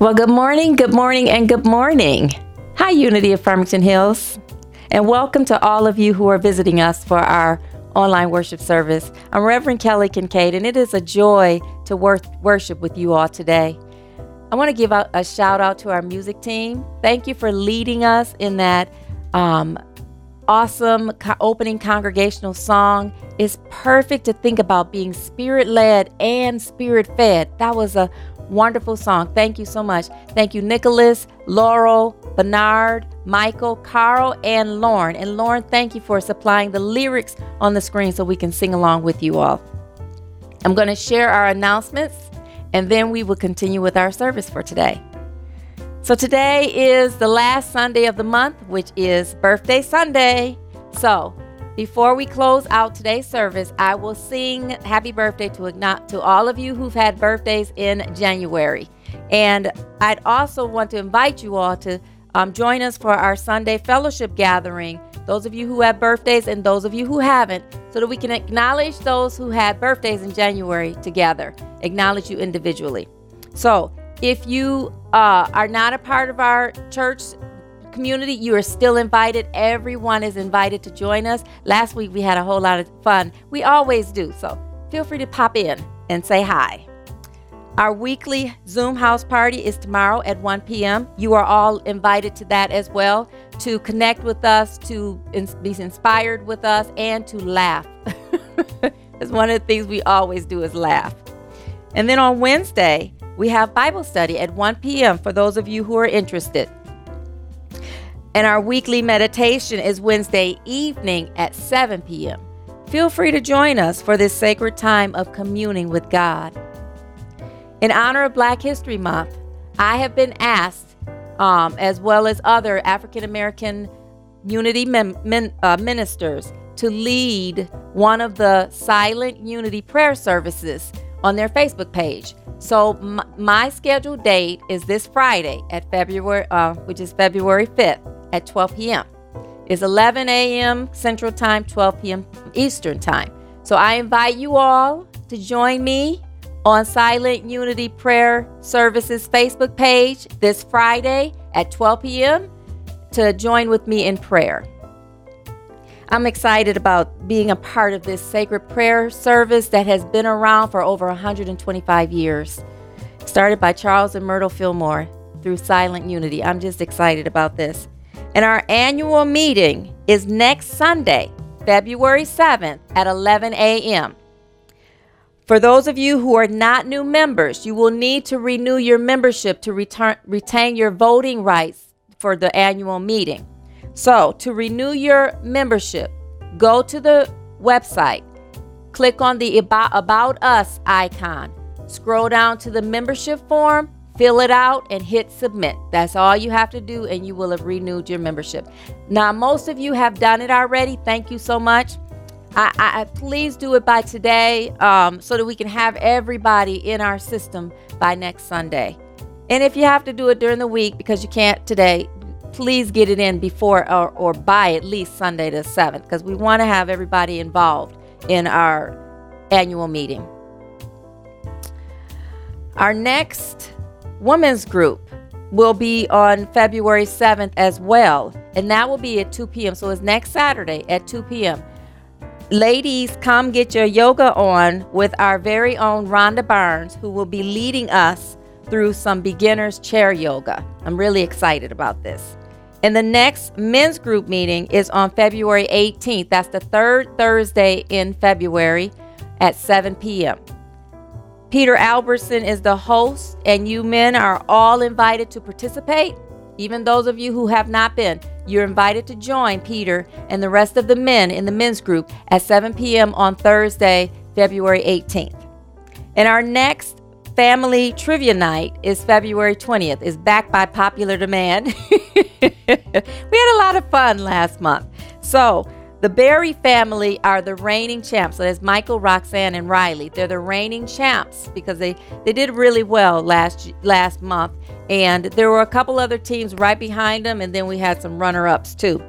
Well, good morning, good morning, and good morning. Hi, Unity of Farmington Hills, and welcome to all of you who are visiting us for our online worship service. I'm Reverend Kelly Kincaid, and it is a joy to wor- worship with you all today. I want to give a, shout out to our music team. Thank you for leading us in that um, awesome co- opening congregational song. It's perfect to think about being spirit led and spirit fed. That was a Wonderful song. Thank you so much. Thank you, Nicholas, Laurel, Bernard, Michael, Carl, and Lauren. And Lauren, thank you for supplying the lyrics on the screen so we can sing along with you all. I'm going to share our announcements and then we will continue with our service for today. So, today is the last Sunday of the month, which is Birthday Sunday. So, before we close out today's service, I will sing happy birthday to, to all of you who've had birthdays in January. And I'd also want to invite you all to um, join us for our Sunday fellowship gathering. Those of you who have birthdays and those of you who haven't, so that we can acknowledge those who had birthdays in January together, acknowledge you individually. So, if you uh, are not a part of our church community, you are still invited. Everyone is invited to join us. Last week we had a whole lot of fun. We always do. So feel free to pop in and say hi. Our weekly Zoom house party is tomorrow at 1 p.m. You are all invited to that as well to connect with us, to be inspired with us, and to laugh. It's one of the things we always do is laugh. And then on Wednesday, we have Bible study at 1 p.m. for those of you who are interested. And our weekly meditation is Wednesday evening at 7 p.m. Feel free to join us for this sacred time of communing with God. In honor of Black History Month, I have been asked, um, as well as other African American unity min- uh, ministers, to lead one of the silent unity prayer services on their Facebook page. So m- my scheduled date is this Friday at February, uh, which is February 5th at 12 p.m. It's 11 a.m. Central Time, 12 p.m. Eastern Time. So I invite you all to join me on Silent Unity Prayer Services Facebook page this Friday at 12 p.m. to join with me in prayer. I'm excited about being a part of this sacred prayer service that has been around for over 125 years. Started by Charles and Myrtle Fillmore through Silent Unity. I'm just excited about this. And our annual meeting is next Sunday, February 7th at 11 a.m. For those of you who are not new members, you will need to renew your membership to return, retain your voting rights for the annual meeting. So, to renew your membership, go to the website, click on the About, About Us icon, scroll down to the membership form, fill it out and hit submit. That's all you have to do, and you will have renewed your membership. Now, most of you have done it already. Thank you so much. I, I please do it by today um, so that we can have everybody in our system by next Sunday. And if you have to do it during the week because you can't today, please get it in before or, or by at least Sunday the 7th because we want to have everybody involved in our annual meeting. Our next women's group will be on February 7th as well, and that will be at 2 p.m. So it's next Saturday at 2 p.m. Ladies, come get your yoga on with our very own Rhonda Barnes, who will be leading us through some beginner's chair yoga. I'm really excited about this. And the next men's group meeting is on February 18th. That's the third Thursday in February at 7 p.m. Peter Albertson is the host, and you men are all invited to participate. Even those of you who have not been, you're invited to join Peter and the rest of the men in the men's group at 7 p.m. on Thursday, February 18th. And our next family trivia night is February 20th. Is back by popular demand. we had a lot of fun last month. So, the Berry family are the reigning champs. So there's Michael, Roxanne, and Riley. They're the reigning champs because they, they did really well last last month. And there were a couple other teams right behind them, and then we had some runner-ups too.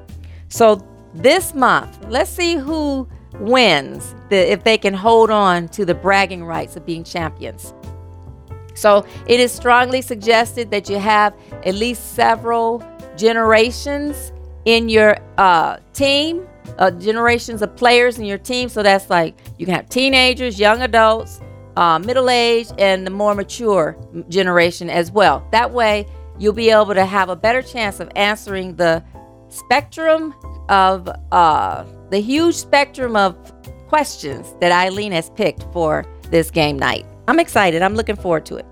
So this month, let's see who wins the, if they can hold on to the bragging rights of being champions. So it is strongly suggested that you have at least several generations in your uh, team uh, generations of players in your team. So that's like you can have teenagers, young adults, uh, middle age, and the more mature generation as well. That way, you'll be able to have a better chance of answering the spectrum of uh, the huge spectrum of questions that Eileen has picked for this game night. I'm excited. I'm looking forward to it.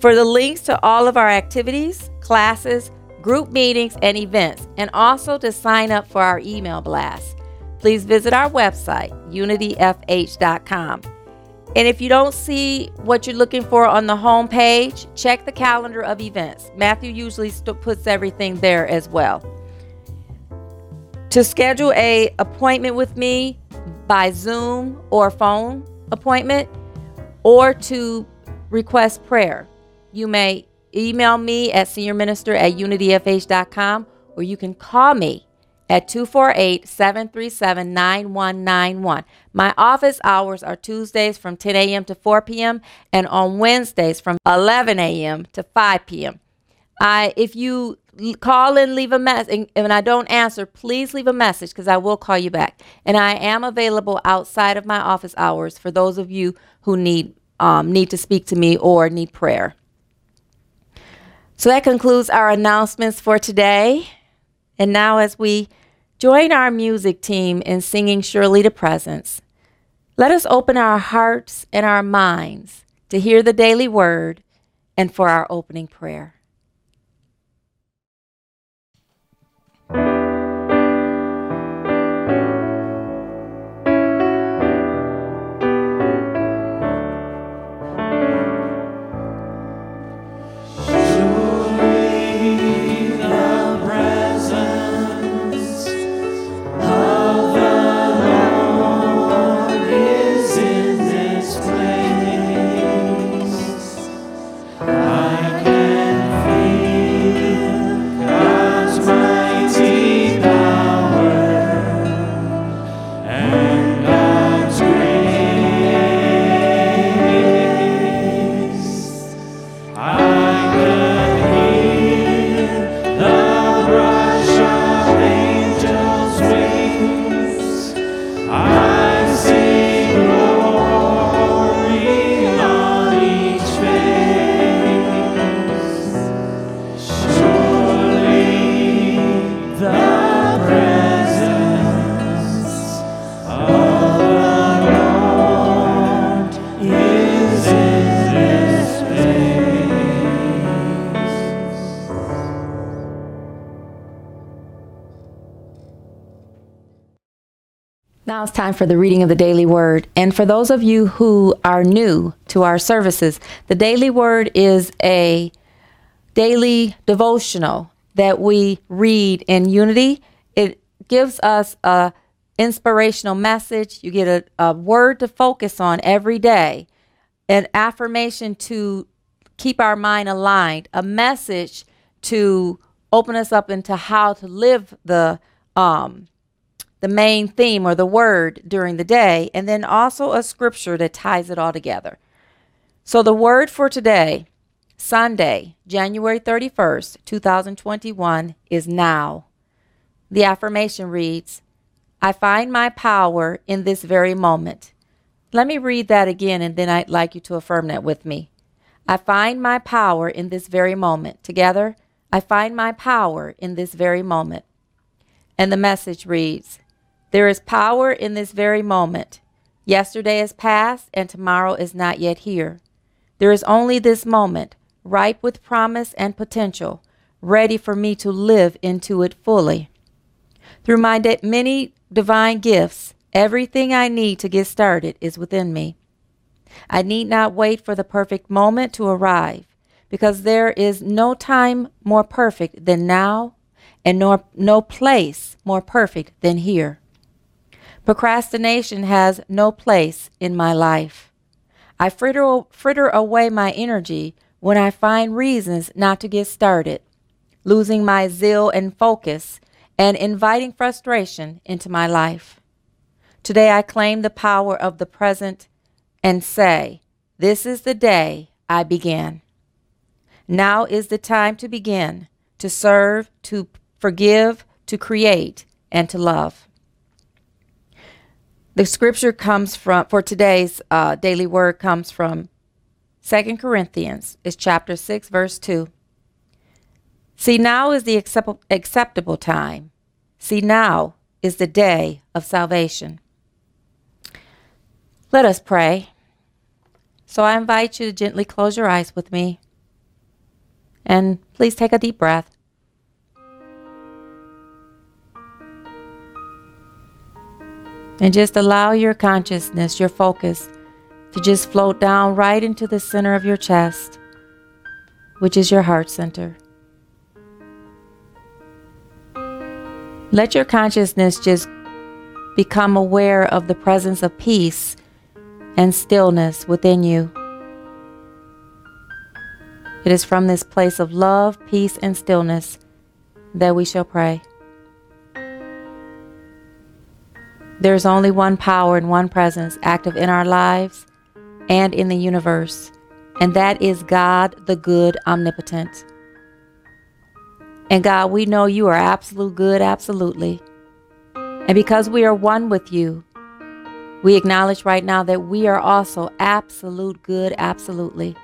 For the links to all of our activities, classes, group meetings, and events, and also to sign up for our email blast. Please visit our website, unityfh.com. And if you don't see what you're looking for on the home page, check the calendar of events. Matthew usually st- puts everything there as well. To schedule a appointment with me by Zoom or phone appointment or to request prayer, you may email me at seniorminister at unityfh.com or you can call me at 248 737 9191. My office hours are Tuesdays from 10 a.m. to 4 p.m. and on Wednesdays from 11 a.m. to 5 p.m. I, if you call and leave a message and I don't answer, please leave a message because I will call you back. And I am available outside of my office hours for those of you who need um, need to speak to me or need prayer. So that concludes our announcements for today. And now, as we join our music team in singing Surely the Presence, let us open our hearts and our minds to hear the daily word and for our opening prayer. Now it's time for the reading of the daily word. And for those of you who are new to our services, the daily word is a daily devotional that we read in unity. It gives us a inspirational message. You get a, a word to focus on every day, an affirmation to keep our mind aligned, a message to open us up into how to live the um, the main theme or the word during the day, and then also a scripture that ties it all together. So the word for today, Sunday, January 31st, 2021, is now. The affirmation reads, I find my power in this very moment. Let me read that again, and then I'd like you to affirm that with me. I find my power in this very moment. Together, I find my power in this very moment. And the message reads There is power in this very moment. Yesterday is past, and tomorrow is not yet here. There is only this moment, ripe with promise and potential, ready for me to live into it fully. Through my many divine gifts, everything I need to get started is within me. I need not wait for the perfect moment to arrive because there is no time more perfect than now and nor, no place more perfect than here. Procrastination has no place in my life. I fritter, fritter away my energy when I find reasons not to get started, losing my zeal and focus and inviting frustration into my life. Today I claim the power of the present and say, This is the day I began. Now is the time to begin, to serve, to forgive, to create, and to love. The scripture comes from, for today's uh, daily word comes from Second Corinthians, is chapter 6, verse 2. See, now is the accept- acceptable time. See, now is the day of salvation. Let us pray. So I invite you to gently close your eyes with me. And please take a deep breath. And just allow your consciousness, your focus, to just float down right into the center of your chest, which is your heart center. Let your consciousness just become aware of the presence of peace and stillness within you. It is from this place of love, peace, and stillness that we shall pray. There is only one power and one presence active in our lives and in the universe, and that is God, the good, omnipotent. And God, we know you are absolute good, absolutely. And because we are one with you, we acknowledge right now that we are also absolute good, absolutely.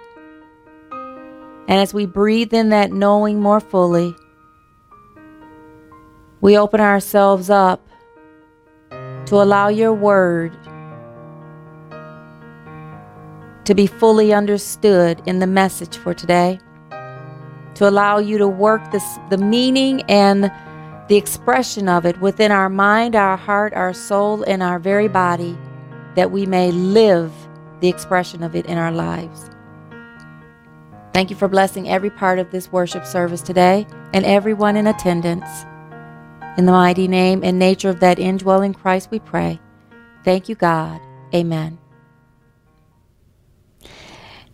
And as we breathe in that knowing more fully, we open ourselves up to allow your word to be fully understood in the message for today to allow you to work this, the meaning and the expression of it within our mind, our heart, our soul, and our very body, that we may live the expression of it in our lives. Thank you for blessing every part of this worship service today and everyone in attendance. In the mighty name and nature of that indwelling Christ, we pray. Thank you, God. Amen.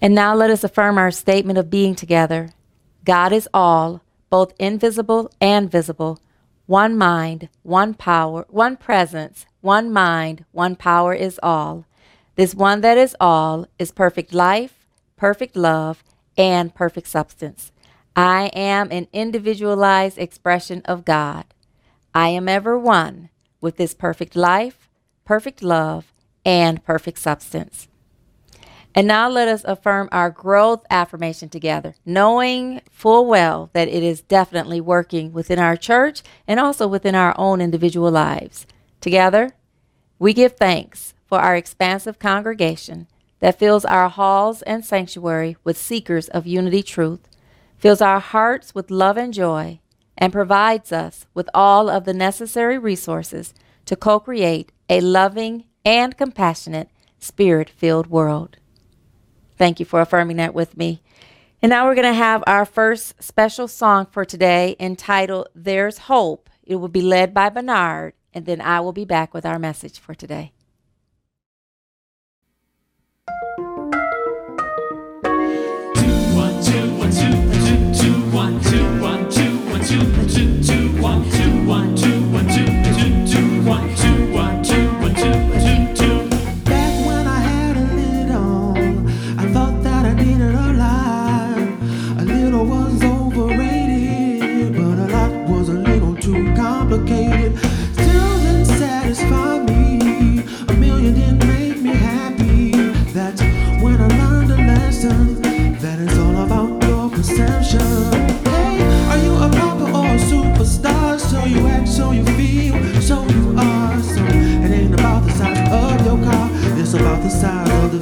And now let us affirm our statement of being together. God is all, both invisible and visible, one mind, one power, one presence, one mind, one power is all. This one that is all is perfect life, perfect love, and perfect substance. I am an individualized expression of God. I am ever one with this perfect life, perfect love, and perfect substance. And now let us affirm our growth affirmation together, knowing full well that it is definitely working within our church and also within our own individual lives. Together, we give thanks for our expansive congregation that fills our halls and sanctuary with seekers of unity truth, fills our hearts with love and joy, and provides us with all of the necessary resources to co create a loving and compassionate, spirit filled world. Thank you for affirming that with me. And now we're going to have our first special song for today entitled There's Hope. It will be led by Bernard, and then I will be back with our message for today.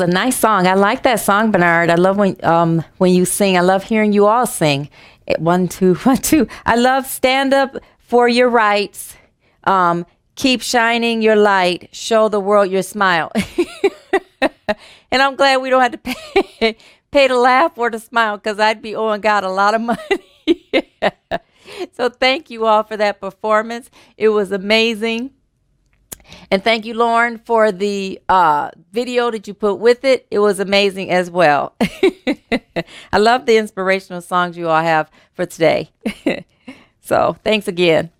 a nice song. I like that song, Bernard. I love when um, when you sing. I love hearing you all sing. One, two, one, two. I love stand up for your rights. Um, keep shining your light. Show the world your smile. and I'm glad we don't have to pay, pay to laugh or to smile because I'd be owing God a lot of money. so thank you all for that performance. It was amazing. And thank you, Lauren, for the uh, video that you put with it. It was amazing as well. I love the inspirational songs you all have for today. so thanks again.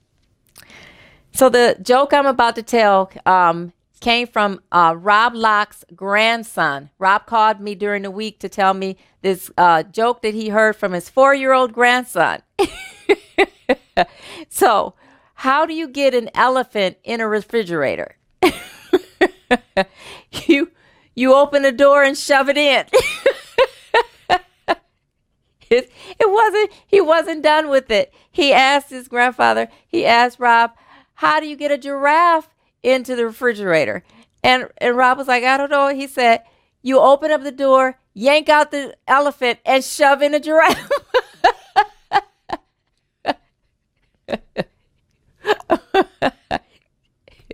So the joke I'm about to tell um, came from uh, Rob Locke's grandson. Rob called me during the week to tell me this uh, joke that he heard from his four-year-old grandson. so how do you get an elephant in a refrigerator? You you open the door and shove it in. it, it wasn't he wasn't done with it. He asked his grandfather, he asked Rob, how do you get a giraffe into the refrigerator? And and Rob was like, I don't know. He said, you open up the door, yank out the elephant, and shove in a giraffe.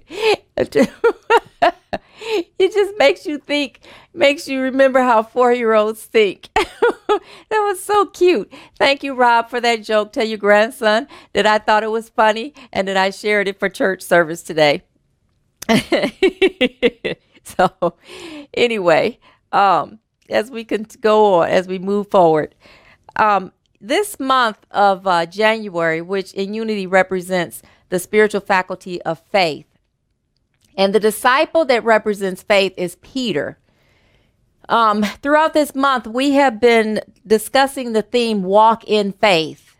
it just makes you think, makes you remember how four year olds think. that was so cute. Thank you, Rob, for that joke. Tell your grandson that I thought it was funny and that I shared it for church service today. so, anyway, um, as we can go on, as we move forward, um, this month of uh, January, which in Unity represents the spiritual faculty of faith, and the disciple that represents faith is Peter. Um, throughout this month, we have been discussing the theme walk in faith.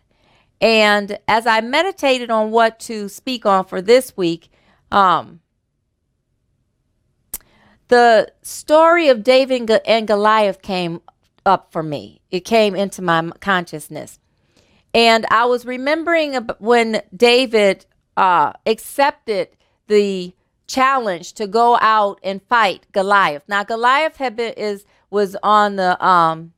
And as I meditated on what to speak on for this week, um, the story of David and Goliath came up for me. It came into my consciousness. And I was remembering when David uh, accepted the challenge to go out and fight Goliath. Now Goliath had been is was on the um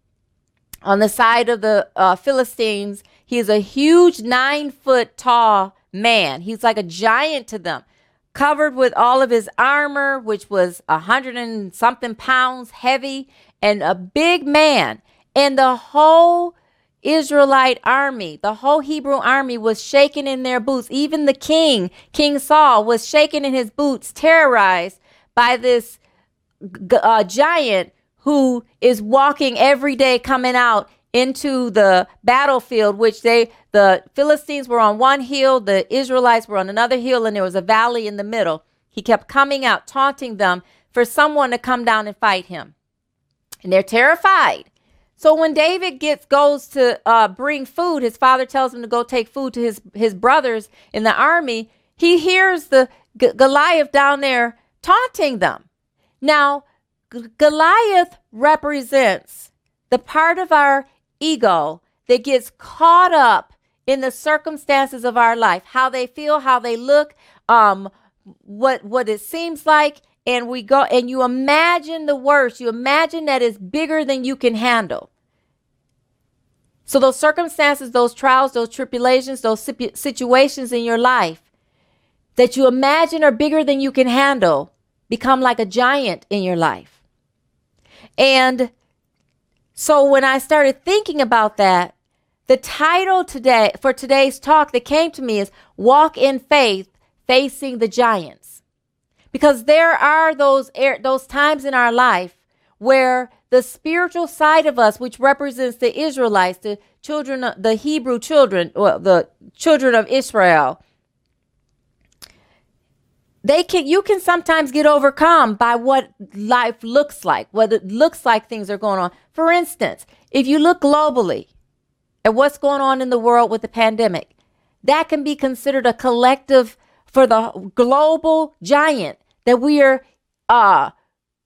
on the side of the uh, Philistines. He's a huge nine foot tall man. He's like a giant to them, covered with all of his armor, which was a hundred and something pounds heavy, and a big man. And the whole Israelite army, the whole Hebrew army was shaken in their boots. Even the king, King Saul, was shaken in his boots, terrorized by this uh, giant who is walking every day, coming out into the battlefield, which they, the Philistines were on one hill, the Israelites were on another hill, and there was a valley in the middle. He kept coming out, taunting them for someone to come down and fight him. And they're terrified. So when David gets goes to uh, bring food, his father tells him to go take food to his his brothers in the army. He hears the G- Goliath down there taunting them. Now, G- Goliath represents the part of our ego that gets caught up in the circumstances of our life, how they feel, how they look, um, what what it seems like, and we go and you imagine the worst. You imagine that it's bigger than you can handle. So those circumstances, those trials, those tribulations, those situations in your life that you imagine are bigger than you can handle become like a giant in your life. And so when I started thinking about that, the title today for today's talk that came to me is Walk in Faith Facing the Giants. Because there are those those times in our life where the spiritual side of us, which represents the Israelites, the children, the Hebrew children, well, the children of Israel, they can you can sometimes get overcome by what life looks like, what it looks like things are going on. For instance, if you look globally at what's going on in the world with the pandemic, that can be considered a collective for the global giant that we are uh,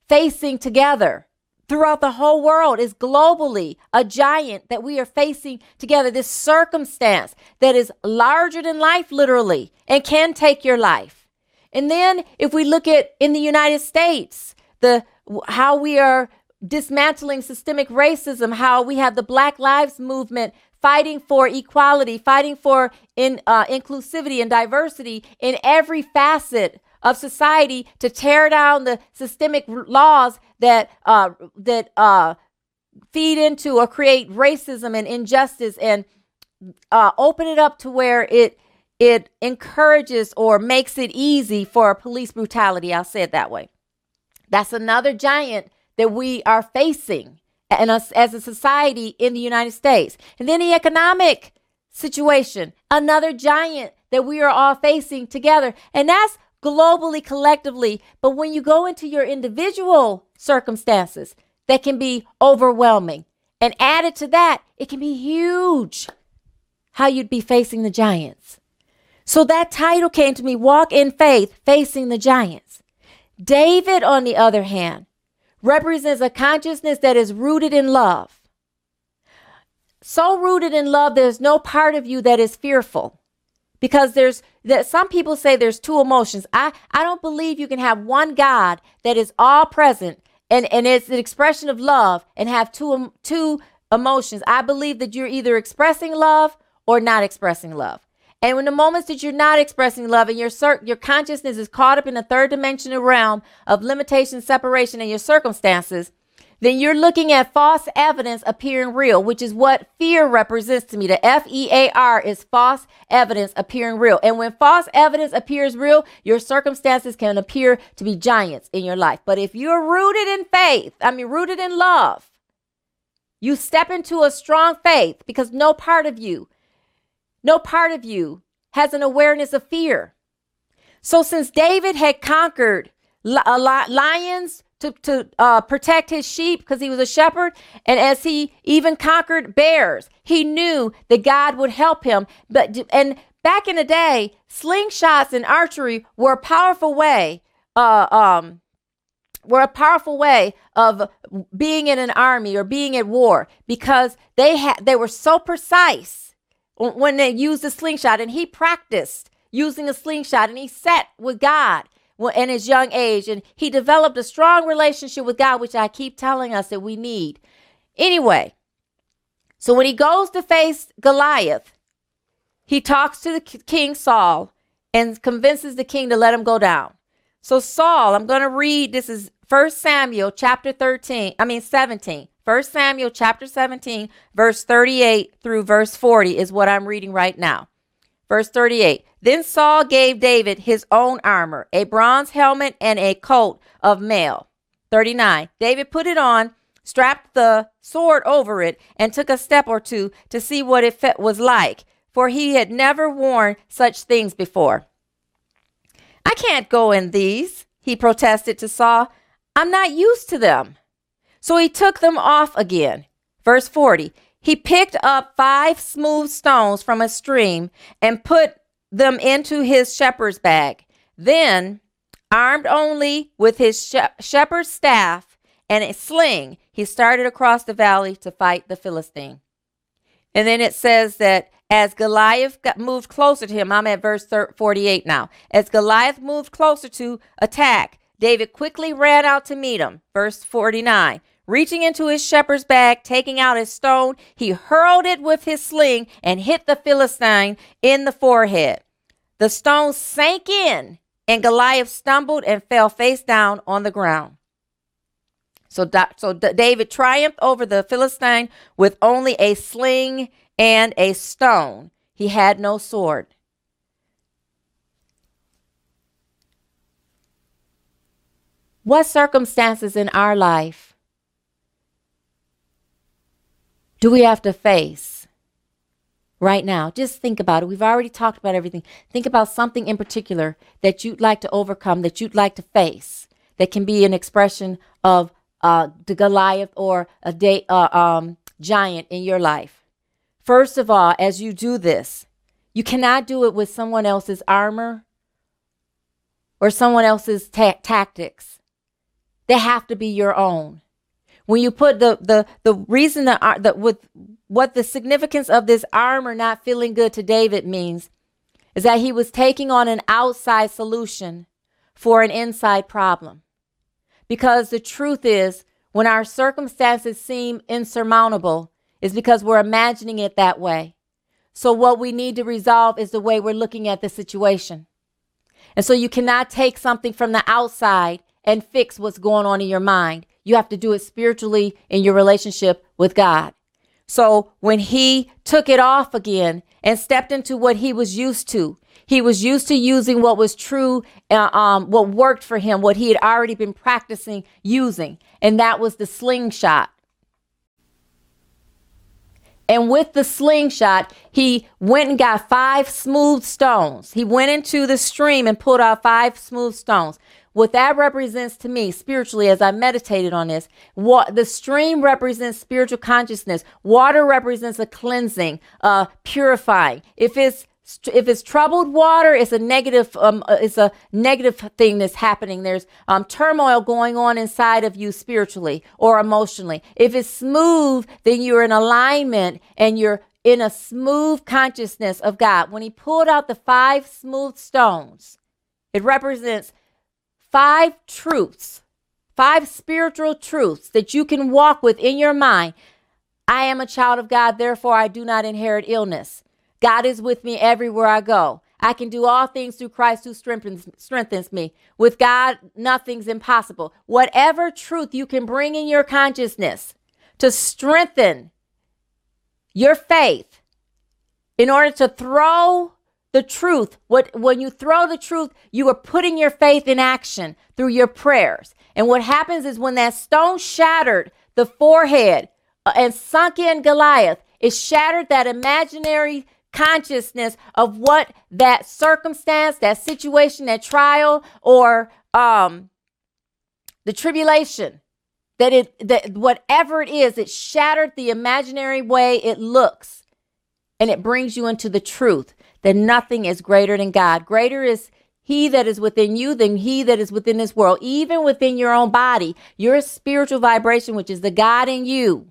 facing together throughout the whole world is globally a giant that we are facing together. This circumstance that is larger than life, literally, and can take your life. And then if we look at in the United States, the how we are dismantling systemic racism, how we have the Black Lives Movement fighting for equality, fighting for in, uh, inclusivity and diversity in every facet of society to tear down the systemic laws that uh, that uh, feed into or create racism and injustice, and uh, open it up to where it it encourages or makes it easy for police brutality. I'll say it that way. That's another giant that we are facing and us as a society in the United States. And then the economic situation, another giant that we are all facing together. And that's globally, collectively. But when you go into your individual circumstances, that can be overwhelming. And added to that, it can be huge how you'd be facing the giants. So that title came to me Walk in Faith, Facing the Giants. David, on the other hand, represents a consciousness that is rooted in love. So rooted in love, there's no part of you that is fearful. Because there's that some people say there's two emotions. I, I don't believe you can have one God that is all present and, and it's an expression of love and have two two emotions. I believe that you're either expressing love or not expressing love. And in the moments that you're not expressing love and your cir- your consciousness is caught up in a third dimensional realm of limitation, separation, and your circumstances, then you're looking at false evidence appearing real, which is what fear represents to me. The F E A R is false evidence appearing real. And when false evidence appears real, your circumstances can appear to be giants in your life. But if you're rooted in faith, I mean, rooted in love, you step into a strong faith because no part of you no part of you has an awareness of fear. So since David had conquered lions to, to uh, protect his sheep because he was a shepherd, and as he even conquered bears, he knew that God would help him. But and back in the day, slingshots and archery were a powerful way. Uh, um, were a powerful way of being in an army or being at war because they had they were so precise when they used a slingshot and he practiced using a slingshot and he sat with God in his young age and he developed a strong relationship with God, which I keep telling us that we need. Anyway, so when he goes to face Goliath, he talks to the king Saul and convinces the king to let him go down. So Saul, I'm going to read this is 1 Samuel chapter 13, I mean 17. 1 Samuel chapter 17, verse 38 through verse 40 is what I'm reading right now. Verse 38 Then Saul gave David his own armor, a bronze helmet, and a coat of mail. 39 David put it on, strapped the sword over it, and took a step or two to see what it was like, for he had never worn such things before. I can't go in these, he protested to Saul. I'm not used to them. So he took them off again. Verse 40 He picked up five smooth stones from a stream and put them into his shepherd's bag. Then, armed only with his shepherd's staff and a sling, he started across the valley to fight the Philistine. And then it says that as Goliath got moved closer to him, I'm at verse 48 now. As Goliath moved closer to attack, David quickly ran out to meet him. Verse 49. Reaching into his shepherd's bag, taking out his stone, he hurled it with his sling and hit the Philistine in the forehead. The stone sank in, and Goliath stumbled and fell face down on the ground. So, so David triumphed over the Philistine with only a sling and a stone. He had no sword. What circumstances in our life do we have to face right now? Just think about it. We've already talked about everything. Think about something in particular that you'd like to overcome, that you'd like to face, that can be an expression of uh, the Goliath or a uh, um, giant in your life. First of all, as you do this, you cannot do it with someone else's armor or someone else's ta- tactics. They have to be your own when you put the the the reason that with what the significance of this armor not feeling good to David means is that he was taking on an outside solution for an inside problem. Because the truth is, when our circumstances seem insurmountable, is because we're imagining it that way. So what we need to resolve is the way we're looking at the situation. And so you cannot take something from the outside and fix what's going on in your mind. You have to do it spiritually in your relationship with God. So when he took it off again and stepped into what he was used to, he was used to using what was true, uh, um, what worked for him, what he had already been practicing using, and that was the slingshot. And with the slingshot, he went and got five smooth stones. He went into the stream and pulled out five smooth stones. What that represents to me spiritually, as I meditated on this, what the stream represents spiritual consciousness. Water represents a cleansing, uh, purifying. If it's if it's troubled water, it's a negative. Um, uh, it's a negative thing that's happening. There's um, turmoil going on inside of you spiritually or emotionally. If it's smooth, then you're in alignment and you're in a smooth consciousness of God. When He pulled out the five smooth stones, it represents five truths, five spiritual truths that you can walk with in your mind. I am a child of God, therefore I do not inherit illness. God is with me everywhere I go. I can do all things through Christ who strengthens, strengthens me. With God, nothing's impossible. Whatever truth you can bring in your consciousness to strengthen your faith in order to throw the truth, what when you throw the truth, you are putting your faith in action through your prayers. And what happens is when that stone shattered the forehead uh, and sunk in Goliath, it shattered that imaginary consciousness of what that circumstance, that situation, that trial, or um, the tribulation, that it that whatever it is, it shattered the imaginary way it looks, and it brings you into the truth that nothing is greater than God. Greater is he that is within you than he that is within this world, even within your own body, your spiritual vibration, which is the God in you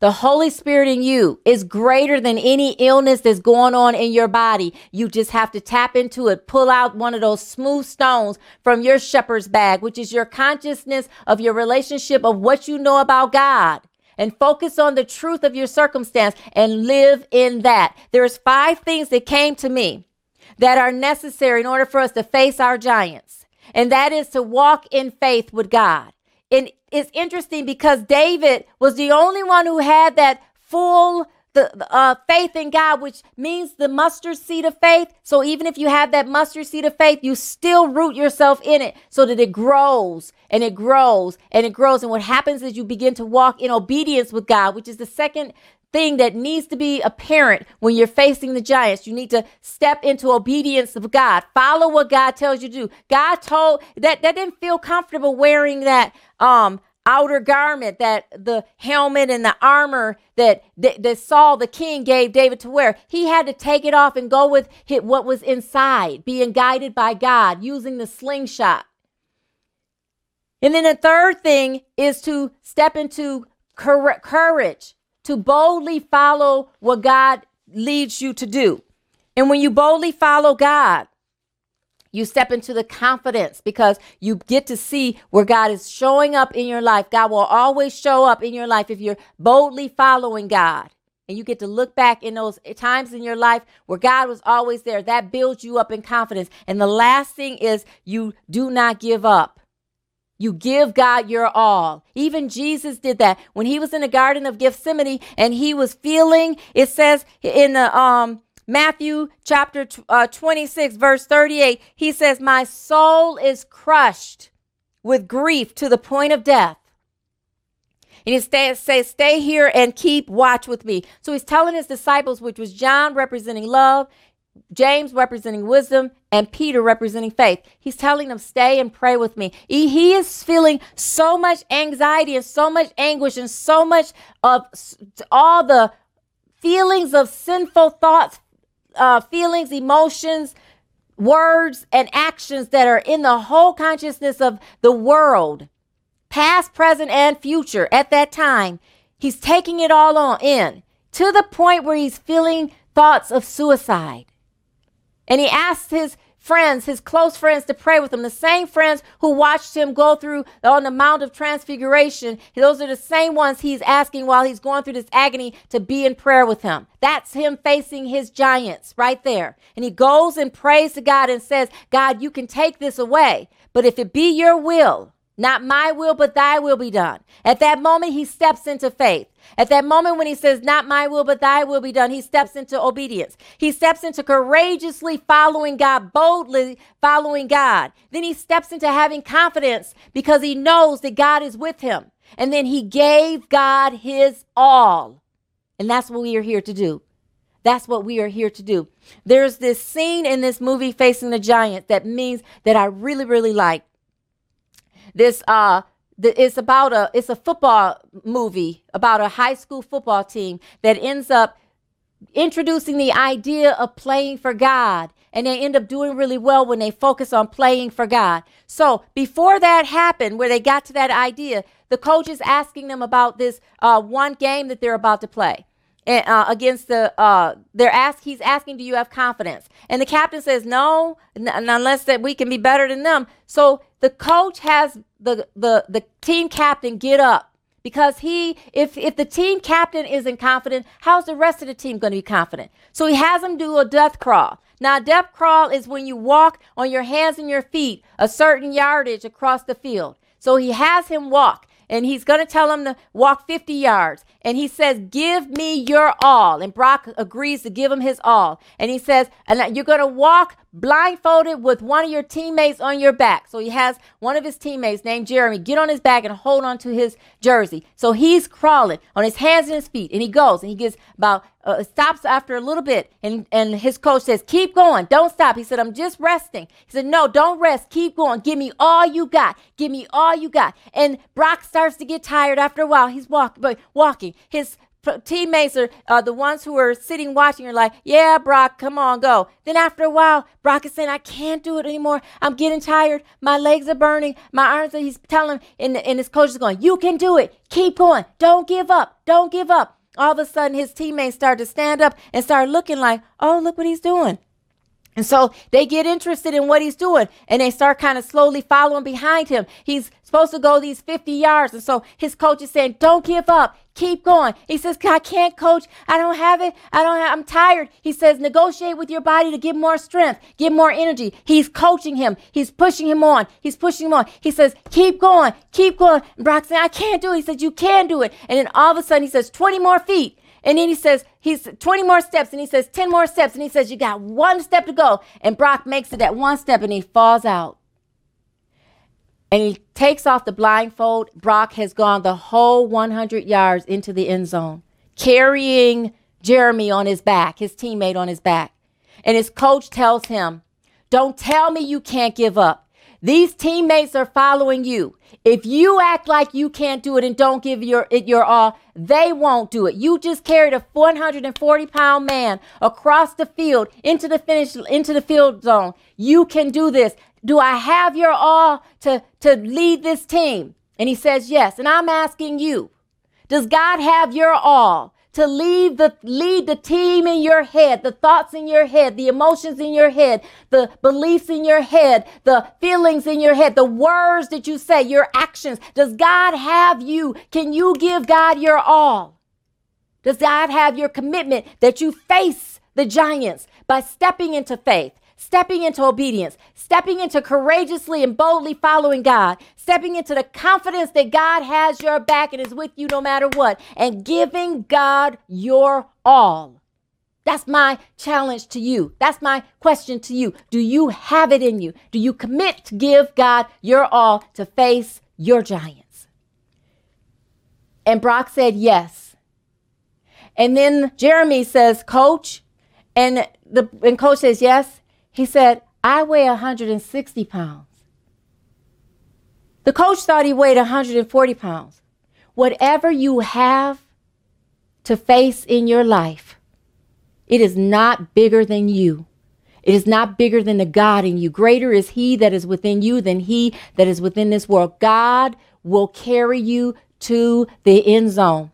the Holy Spirit in you is greater than any illness that's going on in your body. You just have to tap into it, pull out one of those smooth stones from your shepherd's bag, which is your consciousness of your relationship of what you know about God and focus on the truth of your circumstance and live in that. There's five things that came to me that are necessary in order for us to face our giants. And that is to walk in faith with God. And it's interesting because David was the only one who had that full the uh, faith in God, which means the mustard seed of faith. So even if you have that mustard seed of faith, you still root yourself in it so that it grows and it grows and it grows. And what happens is you begin to walk in obedience with God, which is the second thing that needs to be apparent when you're facing the giants. You need to step into obedience of God. Follow what God tells you to do. God told that that didn't feel comfortable wearing that um outer garment that the helmet and the armor that, that, Saul the king gave David to wear. He had to take it off and go with what was inside, being guided by God, using the slingshot. And then the third thing is to step into courage to boldly follow what God leads you to do. And when you boldly follow God, you step into the confidence because you get to see where God is showing up in your life. God will always show up in your life if you're boldly following God. And you get to look back in those times in your life where God was always there. That builds you up in confidence. And the last thing is you do not give up. You give God your all. Even Jesus did that when he was in the Garden of Gethsemane and he was feeling, it says in the um, Matthew chapter uh, 26, verse 38, he says, My soul is crushed with grief to the point of death. And he says, Stay here and keep watch with me. So he's telling his disciples, which was John representing love, James representing wisdom and Peter representing faith. He's telling them, stay and pray with me. He, he, is feeling so much anxiety and so much anguish and so much of all the feelings of sinful thoughts, uh, feelings, emotions, words, and actions that are in the whole consciousness of the world, past, present, and future at that time. He's taking it all on in to the point where he's feeling thoughts of suicide. And he asks his friends, his close friends, to pray with him. The same friends who watched him go through on the Mount of Transfiguration. Those are the same ones he's asking while he's going through this agony to be in prayer with him. That's him facing his giants right there. And he goes and prays to God and says, God, you can take this away. But if it be your will, not my will, but thy will be done. At that moment, he steps into faith. At that moment, when he says, Not my will, but thy will be done, he steps into obedience. He steps into courageously following God, boldly following God. Then he steps into having confidence because he knows that God is with him. And then he gave God his all. And that's what we are here to do. That's what we are here to do. There's this scene in this movie, Facing the Giant, that means that I really, really like. This uh it's about a it's a football movie about a high school football team that ends up introducing the idea of playing for God. And they end up doing really well when they focus on playing for God. So before that happened, where they got to that idea, the coach is asking them about this uh, one game that they're about to play. Uh, against the uh, they're ask he's asking do you have confidence? And the captain says no n- unless that we can be better than them. So the coach has the the the team captain get up because he if if the team captain isn't confident how's the rest of the team going to be confident? So he has them do a death crawl. Now death crawl is when you walk on your hands and your feet a certain yardage across the field. So he has him walk and he's going to tell him to walk 50 yards. And he says, Give me your all. And Brock agrees to give him his all. And he says, And you're going to walk blindfolded with one of your teammates on your back. So he has one of his teammates named Jeremy get on his back and hold on to his jersey. So he's crawling on his hands and his feet. And he goes and he gets about uh, stops after a little bit and, and his coach says keep going don't stop he said i'm just resting he said no don't rest keep going give me all you got give me all you got and brock starts to get tired after a while he's walk, but walking his teammates are uh, the ones who are sitting watching are like, yeah, Brock, come on, go. Then after a while, Brock is saying, I can't do it anymore. I'm getting tired. My legs are burning. My arms are, he's telling him, and, and his coach is going, you can do it. Keep going. Don't give up. Don't give up. All of a sudden, his teammates start to stand up and start looking like, oh, look what he's doing. And so they get interested in what he's doing and they start kind of slowly following behind him. He's supposed to go these 50 yards. And so his coach is saying, Don't give up. Keep going. He says, I can't, coach. I don't have it. I don't have, I'm tired. He says, negotiate with your body to get more strength, get more energy. He's coaching him. He's pushing him on. He's pushing him on. He says, keep going, keep going. And Brock said, I can't do it. He says, you can do it. And then all of a sudden he says, 20 more feet. And then he says, he's 20 more steps. And he says, 10 more steps. And he says, you got one step to go. And Brock makes it that one step and he falls out and he takes off the blindfold. Brock has gone the whole 100 yards into the end zone, carrying Jeremy on his back, his teammate on his back. And his coach tells him, Don't tell me you can't give up. These teammates are following you. If you act like you can't do it and don't give your it your all, they won't do it. You just carried a 140 pound man across the field into the finish into the field zone. You can do this. Do I have your all to, to lead this team? And he says, Yes. And I'm asking you, does God have your all to lead the lead the team in your head, the thoughts in your head, the emotions in your head, the beliefs in your head, the feelings in your head, the words that you say, your actions? Does God have you? Can you give God your all? Does God have your commitment that you face the giants by stepping into faith, stepping into obedience, stepping into courageously and boldly following God, stepping into the confidence that God has your back and is with you no matter what, and giving God your all. That's my challenge to you. That's my question to you. Do you have it in you? Do you commit to give God your all to face your giants? And Brock said yes. And then Jeremy says, Coach, and the and coach says yes. He said, I weigh 160 pounds. The coach thought he weighed 140 pounds. Whatever you have to face in your life, it is not bigger than you. It is not bigger than the God in you. Greater is He that is within you than He that is within this world. God will carry you to the end zone.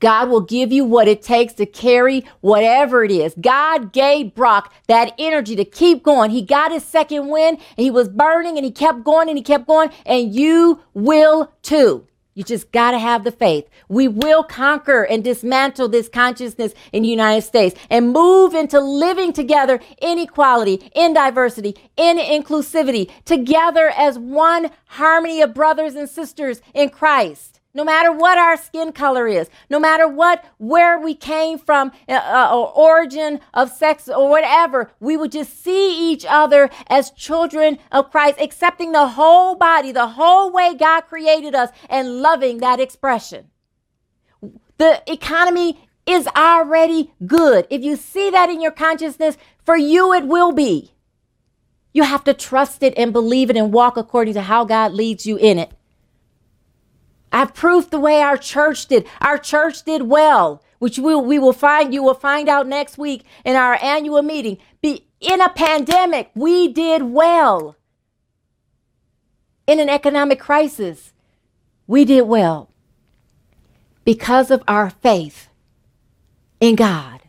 God will give you what it takes to carry whatever it is. God gave Brock that energy to keep going. He got his second win and he was burning and he kept going and he kept going and you will too. You just got to have the faith. We will conquer and dismantle this consciousness in the United States and move into living together in equality, in diversity, in inclusivity, together as one harmony of brothers and sisters in Christ no matter what our skin color is, no matter what, where we came from, uh, uh, or origin of sex or whatever, we would just see each other as children of Christ, accepting the whole body, the whole way God created us, and loving that expression. The economy is already good. If you see that in your consciousness, for you it will be. You have to trust it and believe it and walk according to how God leads you in it. I have proved the way our church did. Our church did well. which we, we will find you will find out next week in our annual meeting. Be in a pandemic, we did well. In an economic crisis, we did well because of our faith in God.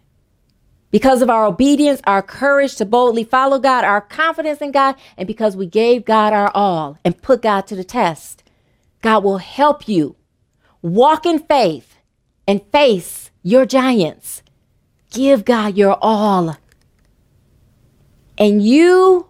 Because of our obedience, our courage to boldly follow God, our confidence in God, and because we gave God our all and put God to the test, God will help you walk in faith and face your giants. Give God your all. And you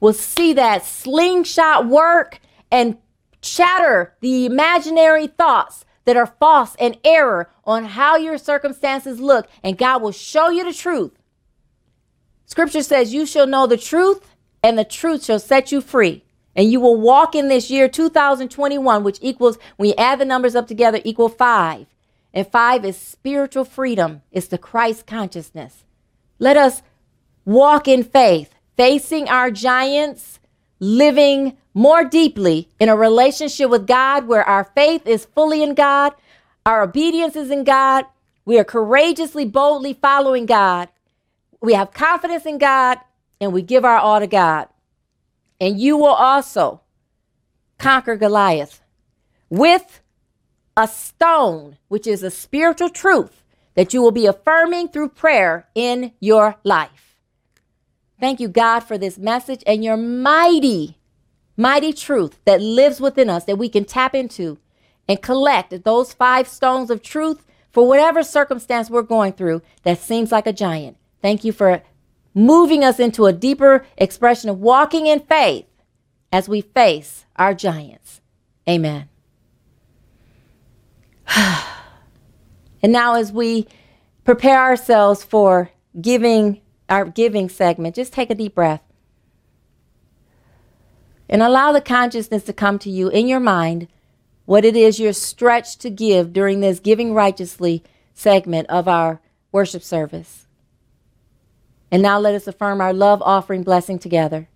will see that slingshot work and shatter the imaginary thoughts that are false and error on how your circumstances look, and God will show you the truth. Scripture says, You shall know the truth, and the truth shall set you free. And you will walk in this year 2021, which equals, when you add the numbers up together, equal five. And five is spiritual freedom, it's the Christ consciousness. Let us walk in faith, facing our giants, living more deeply in a relationship with God where our faith is fully in God, our obedience is in God, we are courageously, boldly following God, we have confidence in God, and we give our all to God. And you will also conquer Goliath with a stone, which is a spiritual truth that you will be affirming through prayer in your life. Thank you, God, for this message and your mighty mighty truth that lives within us that we can tap into and collect those five stones of truth for whatever circumstance we're going through that seems like a giant. Thank you for moving us into a deeper expression of walking in faith as we face our giants. Amen. and now, as we prepare ourselves for giving our giving segment, just take a deep breath and allow the consciousness to come to you in your mind what it is you're stretched to give during this Giving Righteously segment of our worship service. And now let us affirm our love offering blessing together.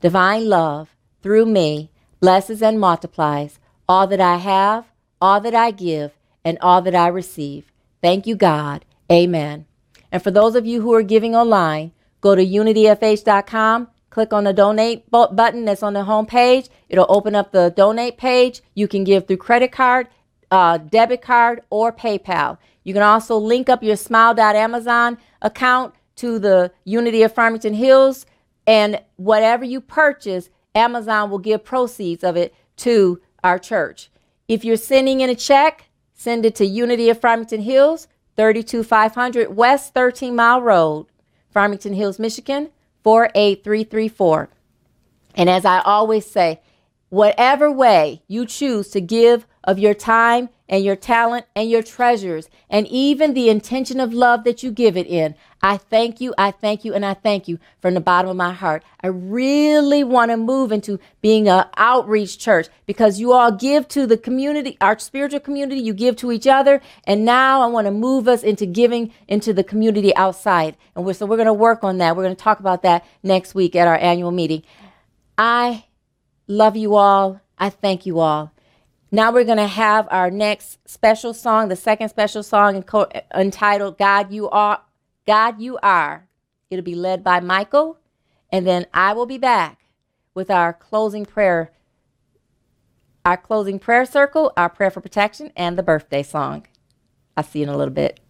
Divine love, through me, blesses and multiplies all that I have, all that I give, and all that I receive. Thank you, God. Amen. And for those of you who are giving online, go to unityfh.com Click on the donate button that's on the home page. It'll open up the donate page. You can give through credit card, uh, debit card, or PayPal. You can also link up your smile.amazon account to the Unity of Farmington Hills, and whatever you purchase, Amazon will give proceeds of it to our church. If you're sending in a check, send it to Unity of Farmington Hills, 32500 West 13 Mile Road, Farmington Hills, Michigan 48334. And as I always say, whatever way you choose to give of your time and your talent and your treasures and even the intention of love that you give it in, I thank you, I thank you, and I thank you from the bottom of my heart. I really want to move into being an outreach church because you all give to the community, our spiritual community, you give to each other. And now I want to move us into giving into the community outside. And we're, so we're going to work on that. We're going to talk about that next week at our annual meeting. I love you all. I thank you all. Now we're going to have our next special song, the second special song entitled God You Are God, you are. It'll be led by Michael, and then I will be back with our closing prayer, our closing prayer circle, our prayer for protection, and the birthday song. I'll see you in a little bit.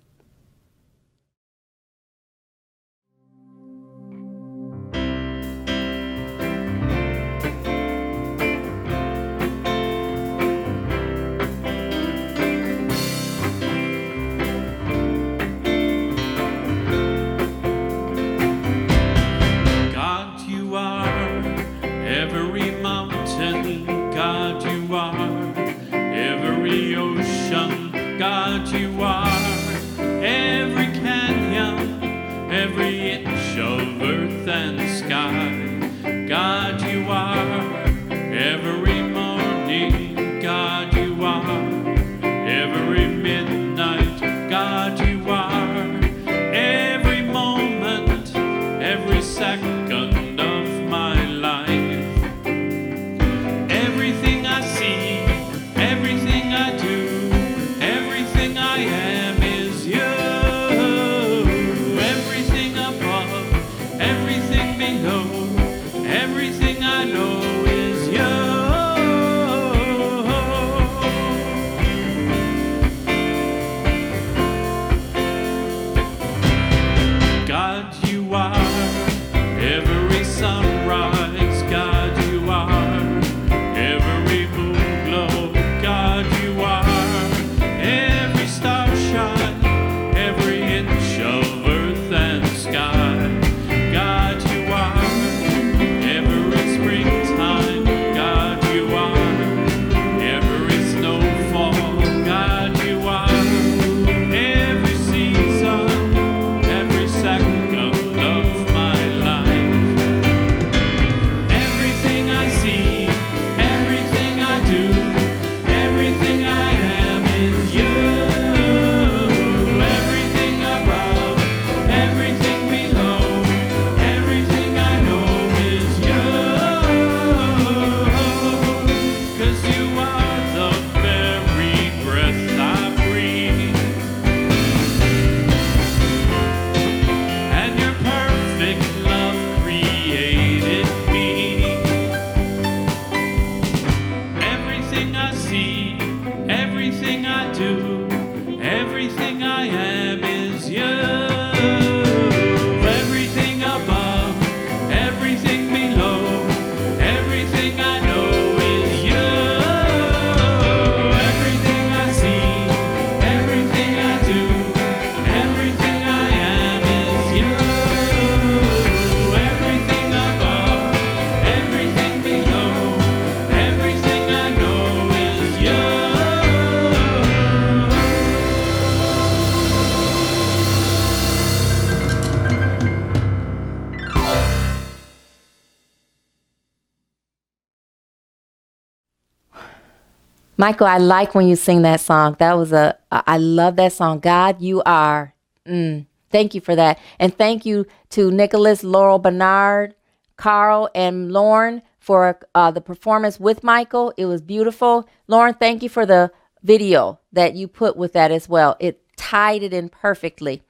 Michael, I like when you sing that song. That was a, I love that song. God, you are. Mm, thank you for that. And thank you to Nicholas, Laurel Bernard, Carl, and Lauren for uh, the performance with Michael. It was beautiful. Lauren, thank you for the video that you put with that as well. It tied it in perfectly.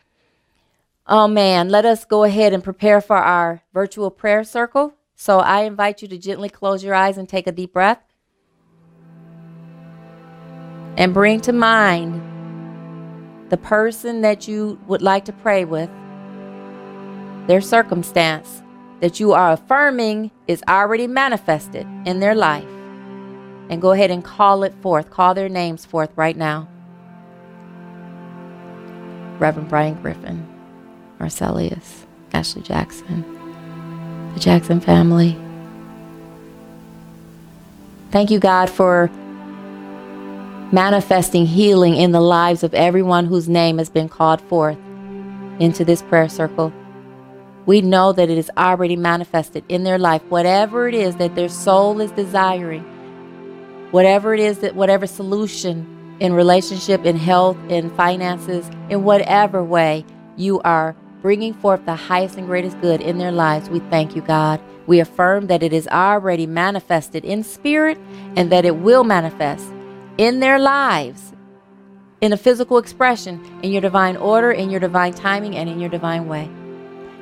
Oh man, let us go ahead and prepare for our virtual prayer circle. So I invite you to gently close your eyes and take a deep breath and bring to mind the person that you would like to pray with, their circumstance that you are affirming is already manifested in their life. And go ahead and call it forth, call their names forth right now. Reverend Brian Griffin, Marcellus, Ashley Jackson, the Jackson family. Thank you, God, for manifesting healing in the lives of everyone whose name has been called forth into this prayer circle. We know that it is already manifested in their life, whatever it is that their soul is desiring, whatever it is that, whatever solution in relationship, in health, in finances, in whatever way you are bringing forth the highest and greatest good in their lives, we thank you, God. We affirm that it is already manifested in spirit and that it will manifest in their lives in a physical expression in your divine order, in your divine timing, and in your divine way.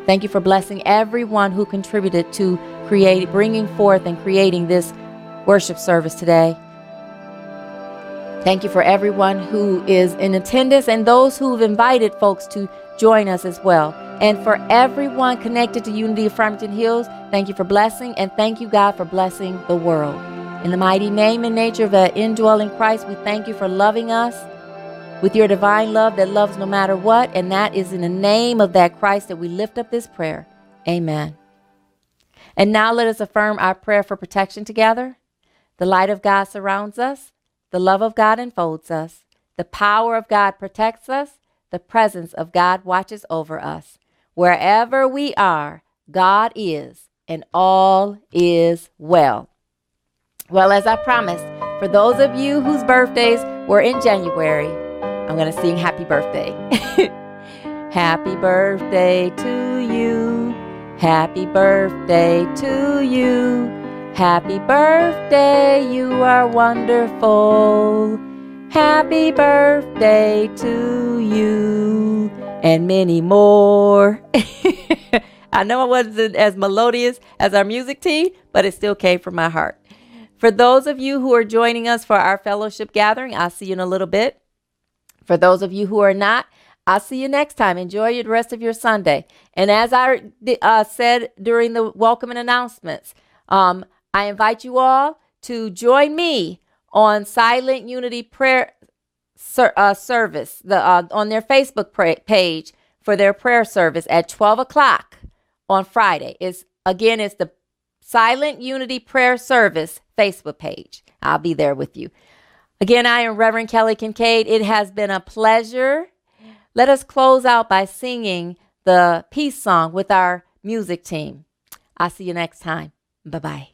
Thank you for blessing everyone who contributed to create, bringing forth and creating this worship service today. Thank you for everyone who is in attendance and those who've invited folks to join us as well. And for everyone connected to Unity of Farmington Hills, thank you for blessing and thank you, God, for blessing the world. In the mighty name and nature of the indwelling Christ, we thank you for loving us with your divine love that loves no matter what. And that is in the name of that Christ that we lift up this prayer. Amen. And now let us affirm our prayer for protection together. The light of God surrounds us, the love of God enfolds us, the power of God protects us, the presence of God watches over us. Wherever we are, God is, and all is well. Well, as I promised, for those of you whose birthdays were in January, I'm going to sing happy birthday. happy birthday to you. Happy birthday to you. Happy birthday, you are wonderful. Happy birthday to you. And many more. I know I wasn't as melodious as our music team, but it still came from my heart. For those of you who are joining us for our fellowship gathering, I'll see you in a little bit. For those of you who are not, I'll see you next time. Enjoy the rest of your Sunday. And as I uh, said during the welcoming announcements, um, I invite you all to join me on Silent Unity Prayer ser- uh, Service the, uh, on their Facebook pra- page for their prayer service at 12 o'clock on Friday. Is again, it's the Silent Unity Prayer Service Facebook page. I'll be there with you. Again, I am Reverend Kelly Kincaid. It has been a pleasure. Let us close out by singing the peace song with our music team. I'll see you next time. Bye bye.